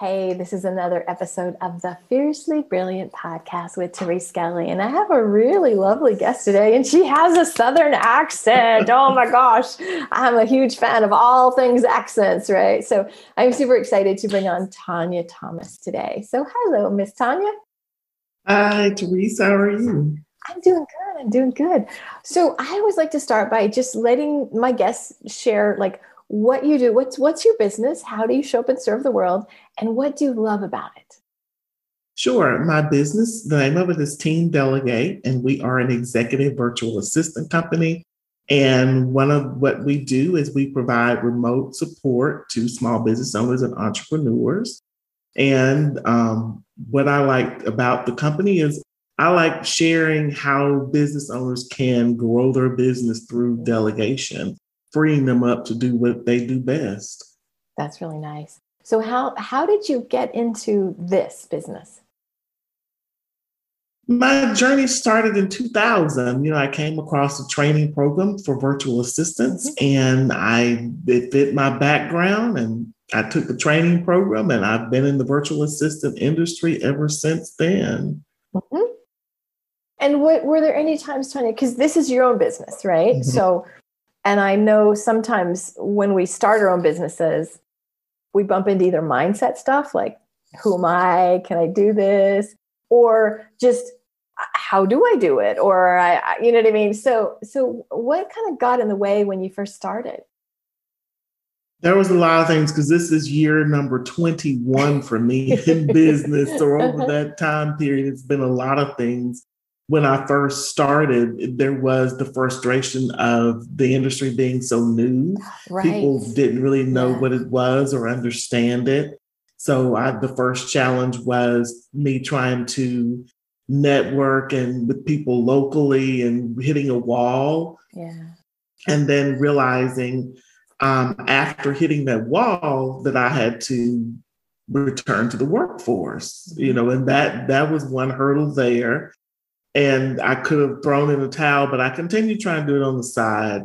Hey, this is another episode of the Fiercely Brilliant podcast with Therese Skelly. And I have a really lovely guest today, and she has a Southern accent. oh my gosh, I'm a huge fan of all things accents, right? So I'm super excited to bring on Tanya Thomas today. So, hello, Miss Tanya. Hi, Therese. How are you? I'm doing good. I'm doing good. So I always like to start by just letting my guests share like what you do. What's what's your business? How do you show up and serve the world? And what do you love about it? Sure. My business, the name of it is Team Delegate, and we are an executive virtual assistant company. And one of what we do is we provide remote support to small business owners and entrepreneurs. And um, what I like about the company is I like sharing how business owners can grow their business through delegation, freeing them up to do what they do best. That's really nice. So how how did you get into this business? My journey started in 2000. You know, I came across a training program for virtual assistants mm-hmm. and I it fit my background and I took the training program and I've been in the virtual assistant industry ever since then. Mm-hmm. And what, were there any times, Tanya, because this is your own business, right? Mm-hmm. So, and I know sometimes when we start our own businesses, we bump into either mindset stuff like, who am I? Can I do this? Or just, uh, how do I do it? Or I, you know what I mean? So, so what kind of got in the way when you first started? There was a lot of things because this is year number 21 for me in business. So over that time period, it's been a lot of things. When I first started, there was the frustration of the industry being so new. Right. People didn't really know yeah. what it was or understand it. So I, the first challenge was me trying to network and with people locally and hitting a wall. Yeah. And then realizing um, after hitting that wall that I had to return to the workforce, you know, and that that was one hurdle there. And I could have thrown in a towel, but I continued trying to do it on the side.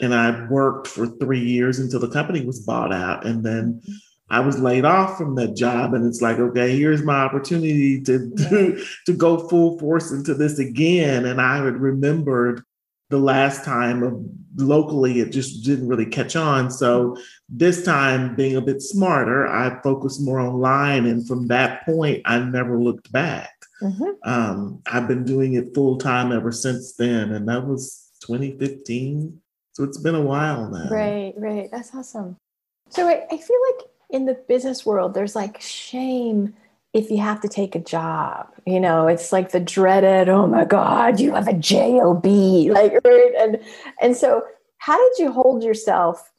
And I worked for three years until the company was bought out. And then mm-hmm. I was laid off from that job. And it's like, okay, here's my opportunity to, to, to go full force into this again. And I had remembered the last time of locally it just didn't really catch on. So this time being a bit smarter i focused more online and from that point i never looked back. Mm-hmm. um, i've been doing it full time ever since then and that was 2015 so it's been a while now. Right right. That's awesome. So I, I feel like in the business world there's like shame if you have to take a job you know it's like the dreaded oh my god you have a job like right? And and so how did you hold yourself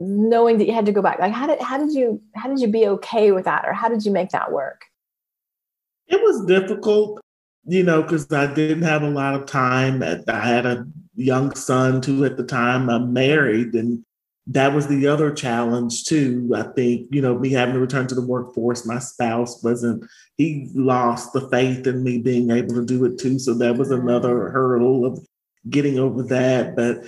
knowing that you had to go back? Like how did how did you how did you be okay with that or how did you make that work? It was difficult you know because i didn't have a lot of time i had a young son too at the time i'm married and that was the other challenge too. I think, you know, me having to return to the workforce, my spouse wasn't, he lost the faith in me being able to do it too. So that was another hurdle of getting over that. But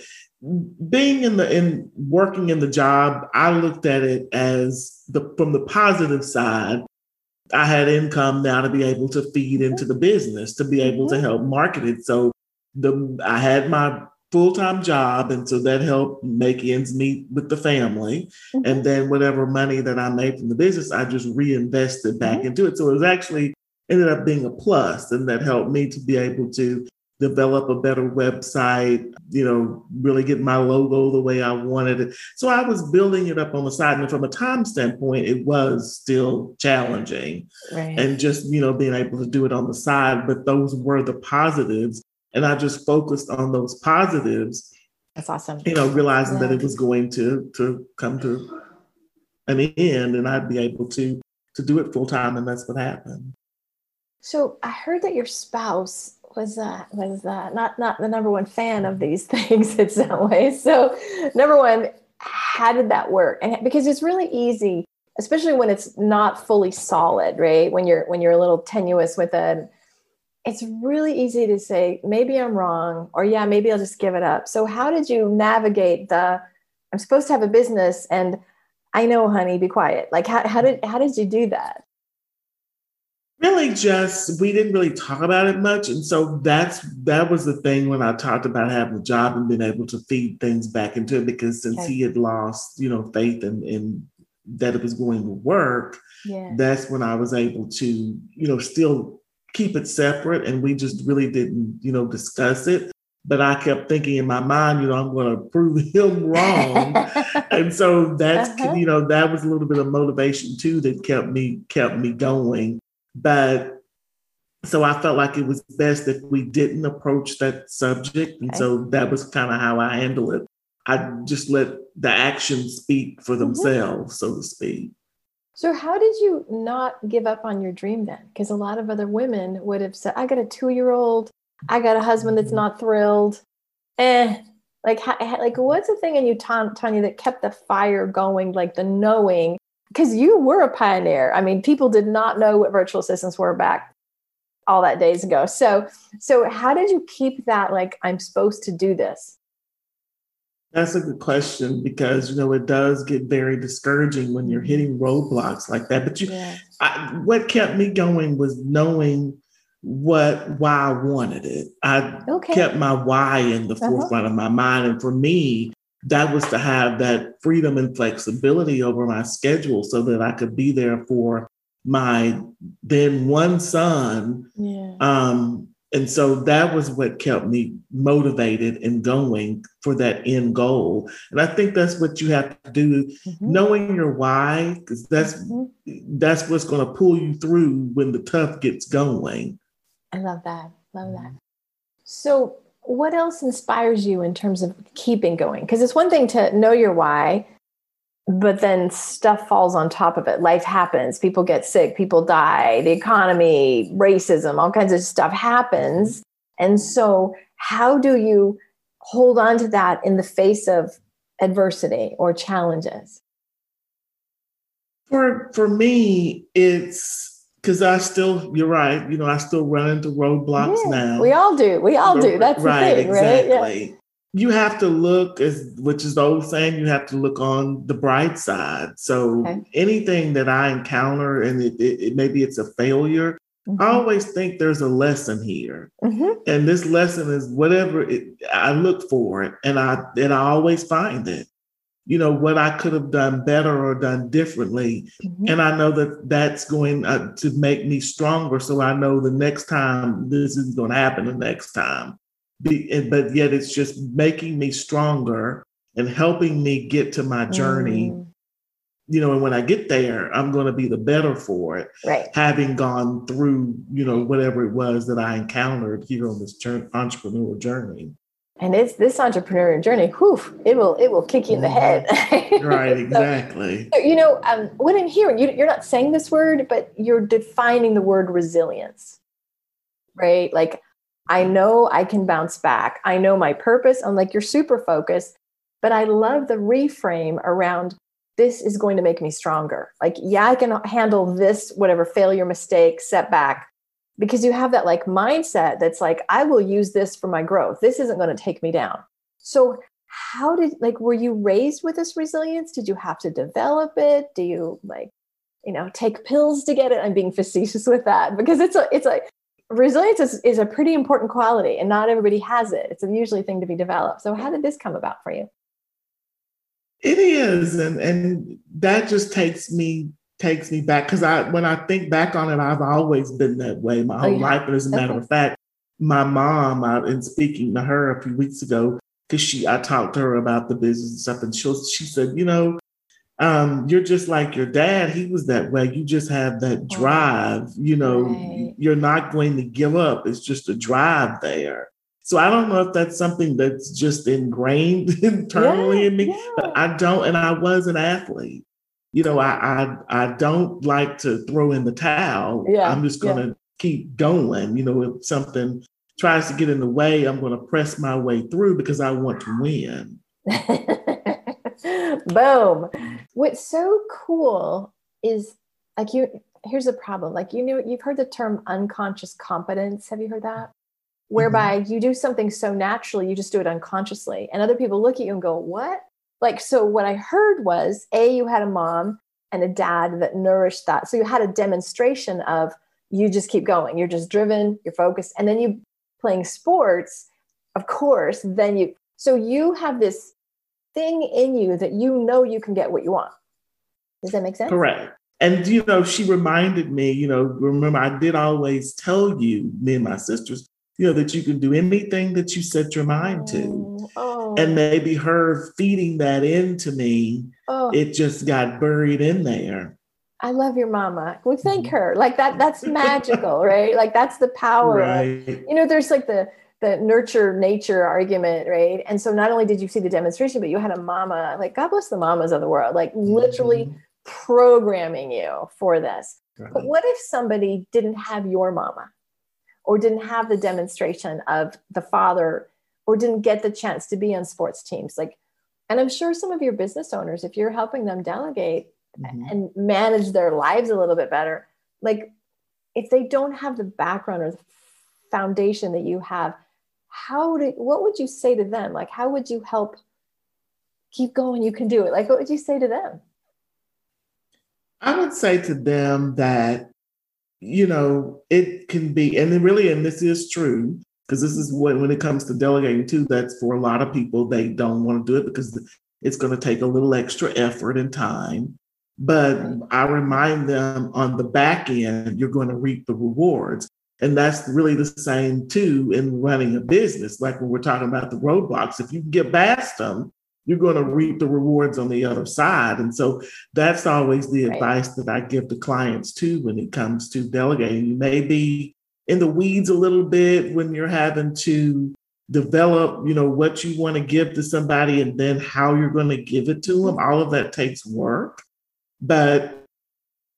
being in the in working in the job, I looked at it as the from the positive side. I had income now to be able to feed into the business, to be able to mm-hmm. help market it. So the I had my full time job. And so that helped make ends meet with the family. Mm-hmm. And then whatever money that I made from the business, I just reinvested back mm-hmm. into it. So it was actually ended up being a plus, and that helped me to be able to develop a better website, you know, really get my logo the way I wanted it. So I was building it up on the side. And from a time standpoint, it was still challenging. Right. And just, you know, being able to do it on the side. But those were the positives. And I just focused on those positives. That's awesome. You know, realizing yeah. that it was going to to come to an end and I'd be able to to do it full time. And that's what happened. So I heard that your spouse was uh, was uh, not not the number one fan of these things in some ways. So, number one, how did that work? And because it's really easy, especially when it's not fully solid, right? When you're when you're a little tenuous with it, it's really easy to say maybe I'm wrong, or yeah, maybe I'll just give it up. So, how did you navigate the? I'm supposed to have a business, and I know, honey, be quiet. Like, how, how did how did you do that? really just we didn't really talk about it much and so that's that was the thing when i talked about having a job and being able to feed things back into it because since okay. he had lost you know faith in, in that it was going to work yeah. that's when i was able to you know still keep it separate and we just really didn't you know discuss it but I kept thinking in my mind, you know, I'm going to prove him wrong. and so that's, uh-huh. you know, that was a little bit of motivation too that kept me, kept me going. But so I felt like it was best if we didn't approach that subject. And okay. so that was kind of how I handle it. I just let the actions speak for mm-hmm. themselves, mm-hmm. so to speak. So, how did you not give up on your dream then? Because a lot of other women would have said, I got a two year old, I got a husband that's not thrilled. Eh, like, like what's the thing in you, Tanya, that kept the fire going, like the knowing because you were a pioneer. I mean, people did not know what virtual assistants were back all that days ago. So, so how did you keep that like I'm supposed to do this? That's a good question because you know it does get very discouraging when you're hitting roadblocks like that. But you, yeah. I, what kept me going was knowing what why I wanted it. I okay. kept my why in the uh-huh. forefront of my mind, and for me, that was to have that freedom and flexibility over my schedule so that I could be there for my then one son. Yeah. Um, and so that was what kept me motivated and going for that end goal. And I think that's what you have to do, mm-hmm. knowing your why, because that's mm-hmm. that's what's going to pull you through when the tough gets going. I love that. Love that. So what else inspires you in terms of keeping going? Because it's one thing to know your why, but then stuff falls on top of it. Life happens, people get sick, people die, the economy, racism, all kinds of stuff happens. And so, how do you hold on to that in the face of adversity or challenges? For for me, it's because I still, you're right. You know, I still run into roadblocks yeah, now. We all do. We all do. That's right, the thing, exactly. right? Yeah. You have to look, as which is the old saying, you have to look on the bright side. So okay. anything that I encounter, and it, it, it maybe it's a failure, mm-hmm. I always think there's a lesson here, mm-hmm. and this lesson is whatever it, I look for it, and I and I always find it you know what i could have done better or done differently mm-hmm. and i know that that's going uh, to make me stronger so i know the next time this is going to happen the next time Be, but yet it's just making me stronger and helping me get to my journey. Mm. you know and when i get there i'm going to be the better for it right. having gone through you know whatever it was that i encountered here on this journey, entrepreneurial journey. And it's this entrepreneurial journey whew, it will it will kick you in the head. Right exactly. so, you know um, what i'm hearing you, you're not saying this word but you're defining the word resilience. Right? Like i know i can bounce back. I know my purpose i'm like you're super focused but i love the reframe around this is going to make me stronger. Like yeah i can handle this whatever failure mistake setback because you have that like mindset that's like i will use this for my growth. This isn't going to take me down. So how did like were you raised with this resilience? Did you have to develop it? Do you like you know take pills to get it? I'm being facetious with that because it's a it's like resilience is, is a pretty important quality and not everybody has it it's a usually thing to be developed so how did this come about for you it is and and that just takes me takes me back because I when I think back on it, I've always been that way my oh, whole oh, yeah. life. But as a matter okay. of fact, my mom, I, in speaking to her a few weeks ago, because she I talked to her about the business and stuff, and she she said, you know, um, you're just like your dad. He was that way. You just have that drive. You know, right. you're not going to give up. It's just a drive there. So I don't know if that's something that's just ingrained internally yeah, in me. Yeah. But I don't, and I was an athlete. You know, I I, I don't like to throw in the towel. Yeah, I'm just gonna yeah. keep going. You know, if something tries to get in the way, I'm gonna press my way through because I want to win. Boom. What's so cool is like you here's a problem. Like you know, you've heard the term unconscious competence. Have you heard that? whereby mm-hmm. you do something so naturally, you just do it unconsciously. And other people look at you and go, What? Like, so what I heard was A, you had a mom and a dad that nourished that. So you had a demonstration of you just keep going. You're just driven, you're focused. And then you playing sports, of course, then you, so you have this thing in you that you know you can get what you want. Does that make sense? Correct. And, you know, she reminded me, you know, remember, I did always tell you, me and my sisters, you know, that you can do anything that you set your mind to. Oh. And maybe her feeding that into me, oh. it just got buried in there. I love your mama. We thank mm-hmm. her. Like that, that's magical, right? Like that's the power. Right. Of, you know, there's like the the nurture nature argument, right? And so not only did you see the demonstration, but you had a mama, like God bless the mamas of the world, like literally mm-hmm. programming you for this. Right. But what if somebody didn't have your mama? or didn't have the demonstration of the father or didn't get the chance to be on sports teams like and i'm sure some of your business owners if you're helping them delegate mm-hmm. and manage their lives a little bit better like if they don't have the background or the foundation that you have how do what would you say to them like how would you help keep going you can do it like what would you say to them i would say to them that you know, it can be, and really, and this is true, because this is when, when it comes to delegating too, that's for a lot of people, they don't want to do it because it's going to take a little extra effort and time. But I remind them on the back end, you're going to reap the rewards. And that's really the same too in running a business. Like when we're talking about the roadblocks, if you get past them, you're going to reap the rewards on the other side. And so that's always the right. advice that I give to clients too when it comes to delegating. You may be in the weeds a little bit when you're having to develop, you know, what you want to give to somebody and then how you're going to give it to them. All of that takes work, but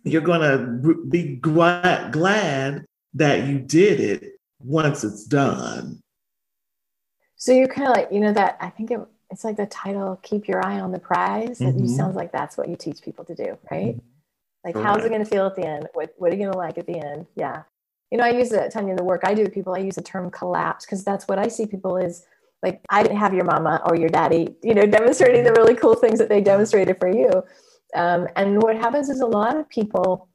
you're going to be glad, glad that you did it once it's done. So you're kind of like, you know, that I think it it's like the title keep your eye on the prize mm-hmm. it sounds like that's what you teach people to do right mm-hmm. like how's it going to feel at the end what, what are you going to like at the end yeah you know i use it tanya in the work i do with people i use the term collapse because that's what i see people is like i didn't have your mama or your daddy you know demonstrating the really cool things that they demonstrated for you um, and what happens is a lot of people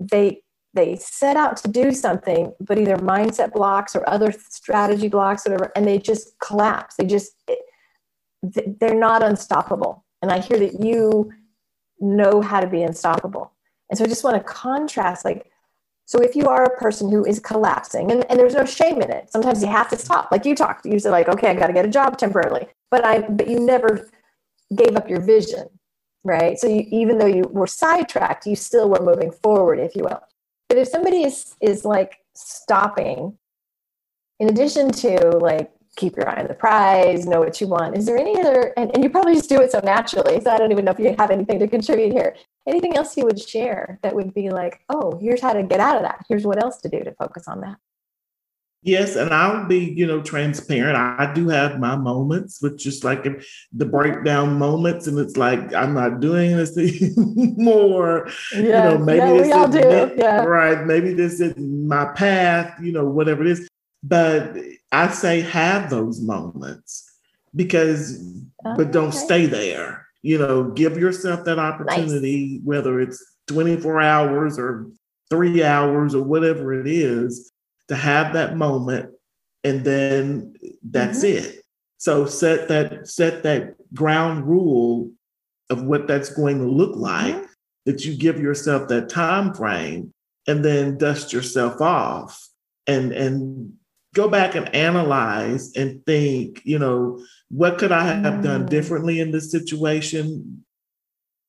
they they set out to do something but either mindset blocks or other strategy blocks whatever and they just collapse they just, they're not unstoppable. And I hear that you know how to be unstoppable. And so I just want to contrast like, so if you are a person who is collapsing and, and there's no shame in it, sometimes you have to stop. Like you talked, you said like, okay, I got to get a job temporarily, but I, but you never gave up your vision, right? So you, even though you were sidetracked, you still were moving forward, if you will. But if somebody is, is like stopping, in addition to like keep your eye on the prize, know what you want. Is there any other, and, and you probably just do it so naturally, so I don't even know if you have anything to contribute here. Anything else you would share that would be like, oh, here's how to get out of that. Here's what else to do to focus on that. Yes, and I'll be, you know, transparent. I do have my moments, but just like the breakdown moments, and it's like I'm not doing this anymore. Yeah, you know, maybe yeah, we all do. Yeah. right. Maybe this is my path. You know, whatever it is. But I say have those moments because, oh, but don't stay there. You know, give yourself that opportunity, nice. whether it's 24 hours or three hours or whatever it is, to have that moment, and then that's mm-hmm. it. So set that set that ground rule of what that's going to look like, mm-hmm. that you give yourself that time frame and then dust yourself off and and go back and analyze and think, you know, what could I have done mm. differently in this situation?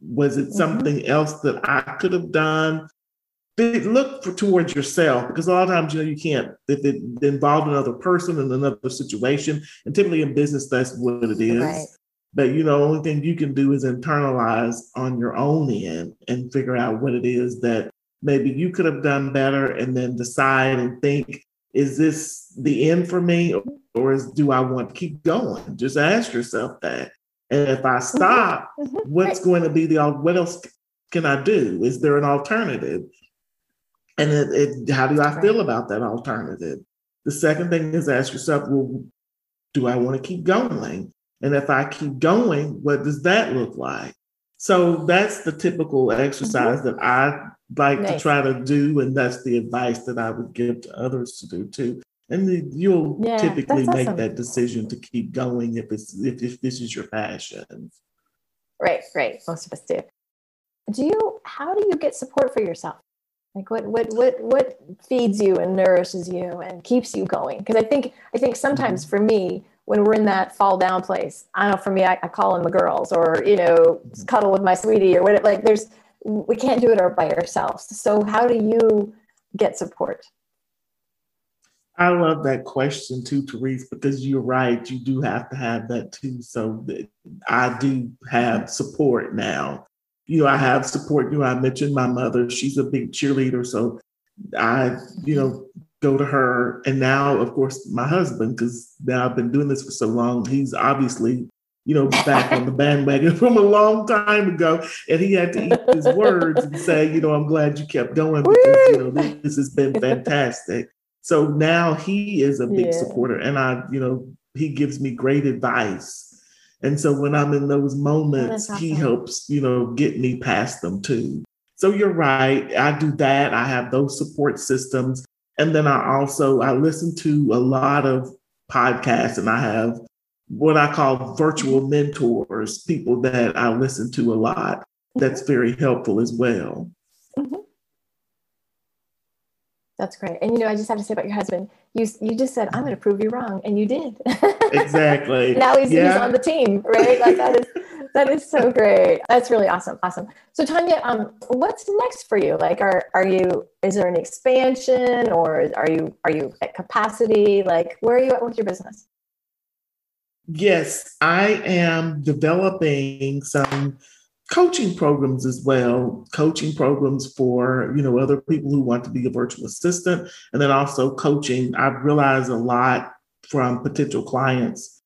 Was it mm-hmm. something mm-hmm. else that I could have done? Look for, towards yourself because a lot of times you know you can't if it involved another person in another situation, and typically in business that's what it is. Right. But you know, the only thing you can do is internalize on your own end and figure out what it is that maybe you could have done better, and then decide and think is this the end for me or is, do I want to keep going? Just ask yourself that. And if I mm-hmm. stop, mm-hmm. what's going to be the what else can I do? Is there an alternative? And it, it, how do I feel about that alternative? The second thing is ask yourself, well, do I want to keep going? And if I keep going, what does that look like? So that's the typical exercise mm-hmm. that I like nice. to try to do, and that's the advice that I would give to others to do too. And you'll yeah, typically make awesome. that decision to keep going if it's if, if this is your passion. Right, right. Most of us do. Do you? How do you get support for yourself? Like what what what what feeds you and nourishes you and keeps you going? Because I think I think sometimes mm-hmm. for me, when we're in that fall down place, I know for me, I, I call in the girls or you know cuddle with my sweetie or whatever. Like there's we can't do it by ourselves. So how do you get support? I love that question too, Therese, because you're right. You do have to have that too. So I do have support now. You know, I have support. You know, I mentioned my mother. She's a big cheerleader. So I, you know, go to her. And now, of course, my husband, because now I've been doing this for so long, he's obviously you know, back on the bandwagon from a long time ago. And he had to eat his words and say, you know, I'm glad you kept going because, you know, this, this has been fantastic. So now he is a big yeah. supporter and I, you know, he gives me great advice. And so when I'm in those moments, awesome. he helps, you know, get me past them too. So you're right. I do that. I have those support systems. And then I also I listen to a lot of podcasts and I have what I call virtual mm-hmm. mentors, people that I listen to a lot. That's very helpful as well. Mm-hmm. That's great. And you know, I just have to say about your husband, you you just said, I'm gonna prove you wrong. And you did. exactly. now he's, yeah. he's on the team, right? Like that is that is so great. That's really awesome. Awesome. So Tanya, um, what's next for you? Like are are you is there an expansion or are you are you at capacity? Like where are you at with your business? Yes, I am developing some coaching programs as well coaching programs for you know other people who want to be a virtual assistant and then also coaching i've realized a lot from potential clients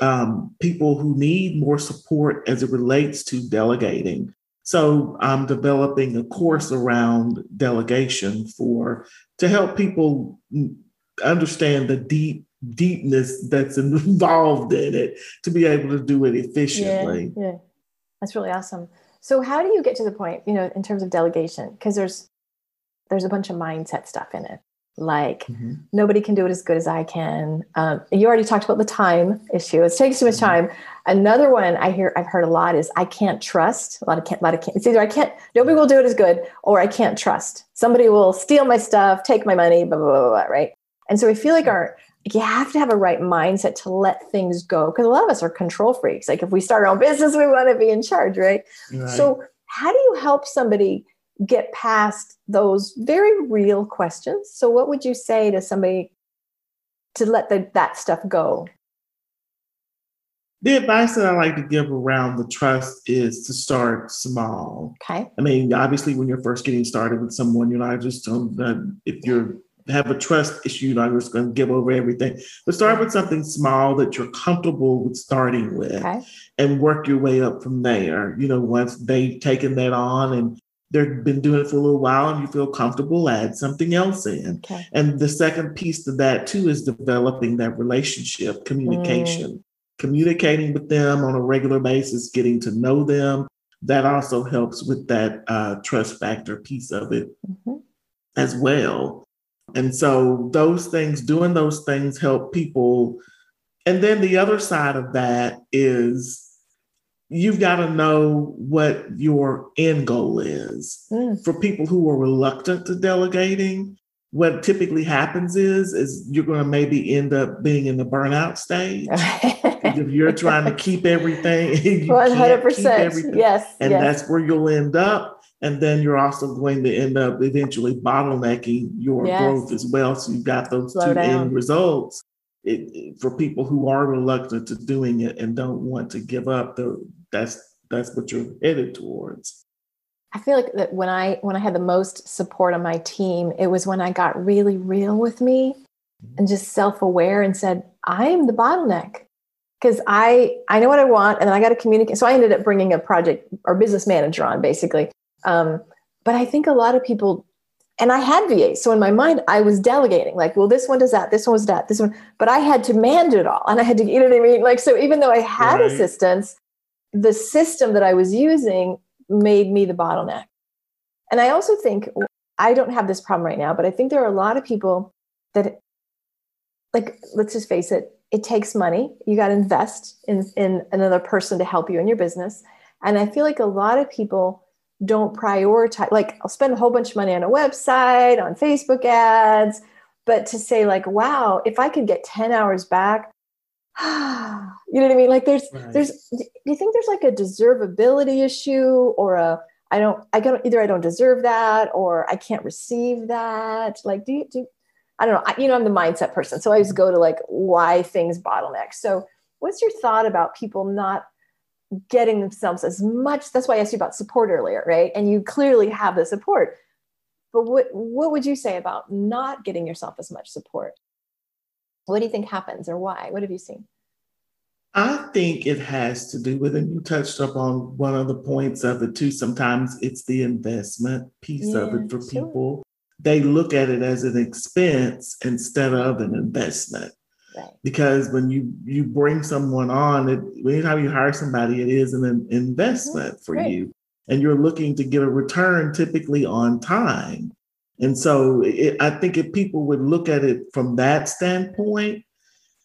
um, people who need more support as it relates to delegating so i'm developing a course around delegation for to help people understand the deep deepness that's involved in it to be able to do it efficiently. Yeah, yeah. That's really awesome. So how do you get to the point, you know, in terms of delegation? Because there's there's a bunch of mindset stuff in it. Like mm-hmm. nobody can do it as good as I can. Um, you already talked about the time issue. It takes too much mm-hmm. time. Another one I hear I've heard a lot is I can't trust. A lot of can't. A lot of can't. It's either I can't. Nobody will do it as good, or I can't trust. Somebody will steal my stuff, take my money, blah blah blah, blah right? And so I feel like our you have to have a right mindset to let things go because a lot of us are control freaks. Like if we start our own business, we want to be in charge, right? right? So, how do you help somebody get past those very real questions? So, what would you say to somebody to let the, that stuff go? The advice that I like to give around the trust is to start small. Okay. I mean, obviously, when you're first getting started with someone, you're not just um, if you're have a trust issue, you're not just going to give over everything. But start with something small that you're comfortable with starting with okay. and work your way up from there. You know, once they've taken that on and they've been doing it for a little while and you feel comfortable, add something else in. Okay. And the second piece to that too is developing that relationship, communication, mm. communicating with them on a regular basis, getting to know them. That also helps with that uh, trust factor piece of it mm-hmm. as well. And so those things, doing those things help people. And then the other side of that is you've got to know what your end goal is. Mm. For people who are reluctant to delegating, what typically happens is is you're going to maybe end up being in the burnout stage if you're trying to keep everything. One hundred percent. Yes, and yes. that's where you'll end up. And then you're also going to end up eventually bottlenecking your yes. growth as well. So you've got those Slow two down. end results. It, it, for people who are reluctant to doing it and don't want to give up, the, that's that's what you're headed towards. I feel like that when I when I had the most support on my team, it was when I got really real with me and just self-aware and said, I am the bottleneck. Because I I know what I want and then I got to communicate. So I ended up bringing a project or business manager on basically. Um, but I think a lot of people and I had VAs. So in my mind, I was delegating, like, well, this one does that, this one was that, this one, but I had to manage it all. And I had to, you know what I mean? Like, so even though I had right. assistance, the system that I was using made me the bottleneck. And I also think I don't have this problem right now, but I think there are a lot of people that, like, let's just face it, it takes money. You got to invest in, in another person to help you in your business. And I feel like a lot of people don't prioritize, like, I'll spend a whole bunch of money on a website, on Facebook ads, but to say, like, wow, if I could get 10 hours back, you know what I mean? Like there's right. there's do you think there's like a deservability issue or a I don't I don't either I don't deserve that or I can't receive that. Like do you do I don't know. I, you know, I'm the mindset person. So I always go to like why things bottleneck. So what's your thought about people not getting themselves as much that's why I asked you about support earlier, right? And you clearly have the support. But what what would you say about not getting yourself as much support? What do you think happens or why? What have you seen? I think it has to do with, and you touched up on one of the points of it too. Sometimes it's the investment piece yeah, of it for sure. people. They look at it as an expense instead of an investment. Right. Because when you you bring someone on, it, anytime you hire somebody, it is an investment mm-hmm. for right. you, and you're looking to get a return typically on time. And so it, I think if people would look at it from that standpoint,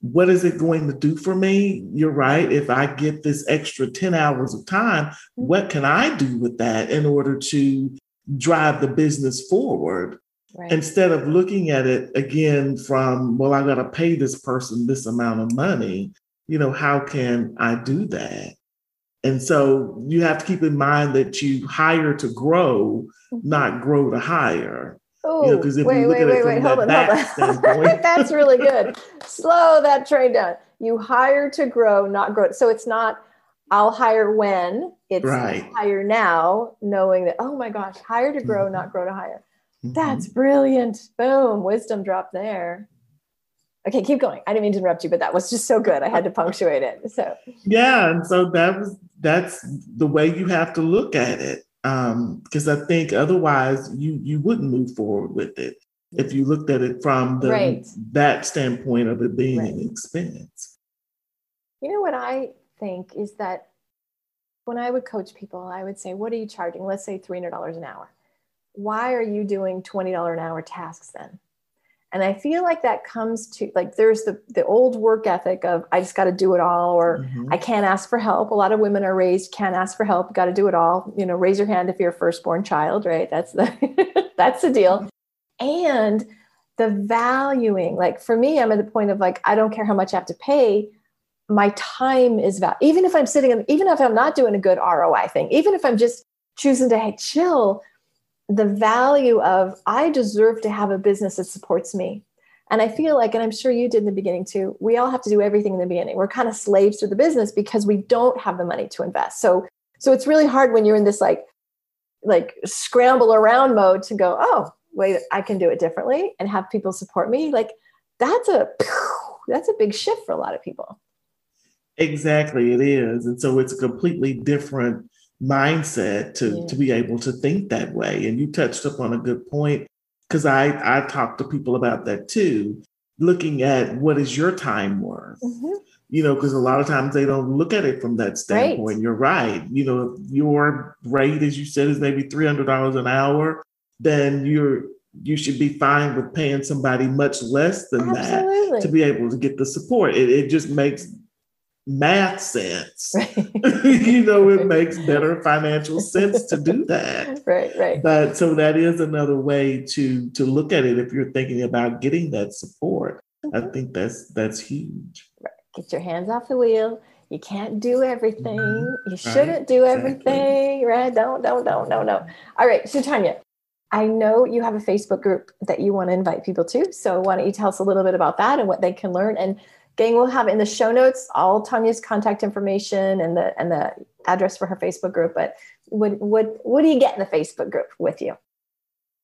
what is it going to do for me? You're right. If I get this extra 10 hours of time, what can I do with that in order to drive the business forward? Right. Instead of looking at it again from, well, I got to pay this person this amount of money, you know, how can I do that? And so you have to keep in mind that you hire to grow, mm-hmm. not grow to hire. Oh, you know, wait, wait, wait, wait, hold on, hold on. That's really good. Slow that train down. You hire to grow, not grow. So it's not I'll hire when, it's right. hire now, knowing that, oh my gosh, hire to grow, mm-hmm. not grow to hire. Mm-hmm. That's brilliant. Boom, wisdom drop there. Okay, keep going. I didn't mean to interrupt you, but that was just so good. I had to punctuate it. So yeah, and so that was that's the way you have to look at it because um, I think otherwise you you wouldn't move forward with it if you looked at it from the right. that standpoint of it being right. an expense. You know what I think is that when I would coach people, I would say, "What are you charging?" Let's say three hundred dollars an hour. Why are you doing twenty dollar an hour tasks then? and i feel like that comes to like there's the the old work ethic of i just got to do it all or mm-hmm. i can't ask for help a lot of women are raised can't ask for help got to do it all you know raise your hand if you're a firstborn child right that's the that's the deal and the valuing like for me i'm at the point of like i don't care how much i have to pay my time is valuable even if i'm sitting in, even if i'm not doing a good roi thing even if i'm just choosing to hey, chill the value of I deserve to have a business that supports me. And I feel like, and I'm sure you did in the beginning too, we all have to do everything in the beginning. We're kind of slaves to the business because we don't have the money to invest. So, so it's really hard when you're in this like, like scramble around mode to go, oh, wait, I can do it differently and have people support me. Like that's a, that's a big shift for a lot of people. Exactly, it is. And so it's a completely different mindset to yeah. to be able to think that way and you touched upon a good point because i i talk to people about that too looking at what is your time worth mm-hmm. you know because a lot of times they don't look at it from that standpoint right. you're right you know your rate as you said is maybe $300 an hour then you're you should be fine with paying somebody much less than Absolutely. that to be able to get the support it, it just makes math sense. Right. you know, it makes better financial sense to do that. Right, right. But so that is another way to to look at it if you're thinking about getting that support. Mm-hmm. I think that's that's huge. Right. Get your hands off the wheel. You can't do everything. Mm-hmm. You shouldn't do everything, exactly. right? Don't, don't, don't, no, no. All right. So Tanya, I know you have a Facebook group that you want to invite people to. So why don't you tell us a little bit about that and what they can learn? And gang, we'll have in the show notes all Tanya's contact information and the and the address for her Facebook group. But what what what do you get in the Facebook group with you?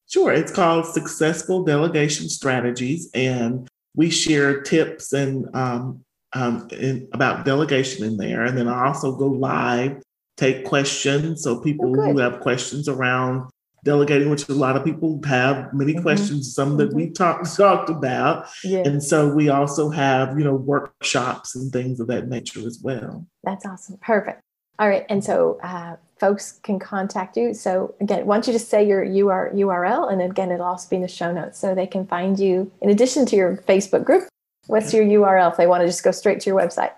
Sure, it's called Successful Delegation Strategies, and we share tips and um, um, in, about delegation in there. And then I also go live, take questions. So people oh, who have questions around delegating, which a lot of people have many mm-hmm. questions, some that mm-hmm. we talked talked about. Yeah. And so we also have, you know, workshops and things of that nature as well. That's awesome. Perfect. All right. And so uh, folks can contact you. So again, why don't you just say your URL and again, it'll also be in the show notes so they can find you in addition to your Facebook group. What's your URL if they want to just go straight to your website?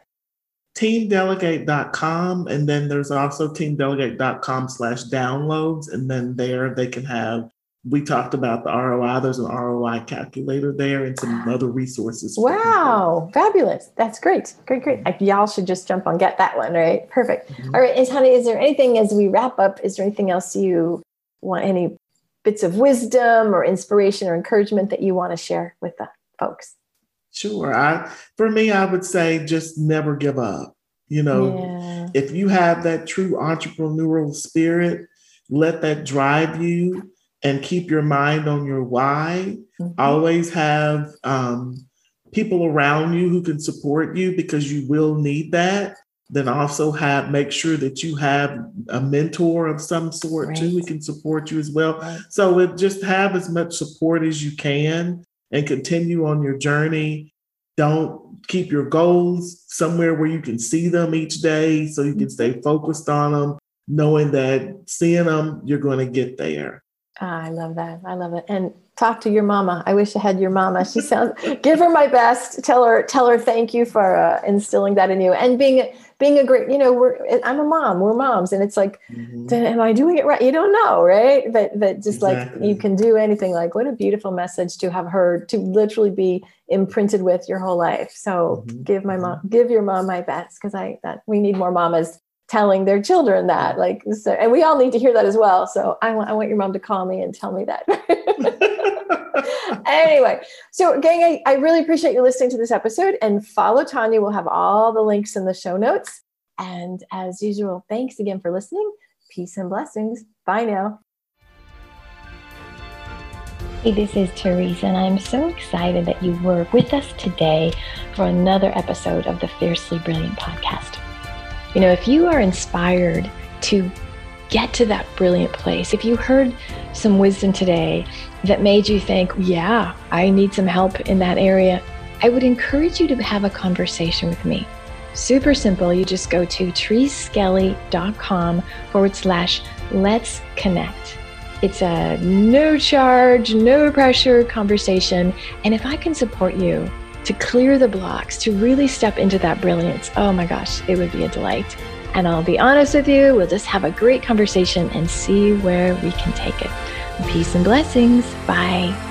teamdelegate.com and then there's also teamdelegate.com slash downloads and then there they can have we talked about the roi there's an roi calculator there and some other resources wow fabulous that's great great great. Like, y'all should just jump on get that one right? Perfect. Mm-hmm. All right and honey is there anything as we wrap up is there anything else you want any bits of wisdom or inspiration or encouragement that you want to share with the folks Sure. I for me, I would say just never give up. You know, yeah. if you have that true entrepreneurial spirit, let that drive you and keep your mind on your why. Mm-hmm. Always have um, people around you who can support you because you will need that. Then also have make sure that you have a mentor of some sort right. too who can support you as well. Right. So it just have as much support as you can and continue on your journey. Don't keep your goals somewhere where you can see them each day so you can stay focused on them, knowing that seeing them, you're going to get there. Ah, I love that. I love it. And talk to your mama. I wish I had your mama. She sounds. give her my best. Tell her. Tell her thank you for uh, instilling that in you and being being a great. You know, we're. I'm a mom. We're moms, and it's like, mm-hmm. am I doing it right? You don't know, right? But but just exactly. like you can do anything. Like what a beautiful message to have heard. To literally be imprinted with your whole life. So mm-hmm. give my mom. Mm-hmm. Give your mom my best because I that we need more mamas telling their children that like so, and we all need to hear that as well. So I want, I want your mom to call me and tell me that. Anyway so gang I, I really appreciate you listening to this episode and follow tanya. We'll have all the links in the show notes. And as usual thanks again for listening. Peace and blessings. Bye now. Hey, this is Teresa, and I'm so excited that you were with us today for another episode of the Fiercely Brilliant podcast. You know, if you are inspired to get to that brilliant place, if you heard some wisdom today that made you think, yeah, I need some help in that area, I would encourage you to have a conversation with me. Super simple. You just go to thereseskelly.com forward slash let's connect. It's a no charge, no pressure conversation. And if I can support you, to clear the blocks, to really step into that brilliance, oh my gosh, it would be a delight. And I'll be honest with you, we'll just have a great conversation and see where we can take it. Peace and blessings. Bye.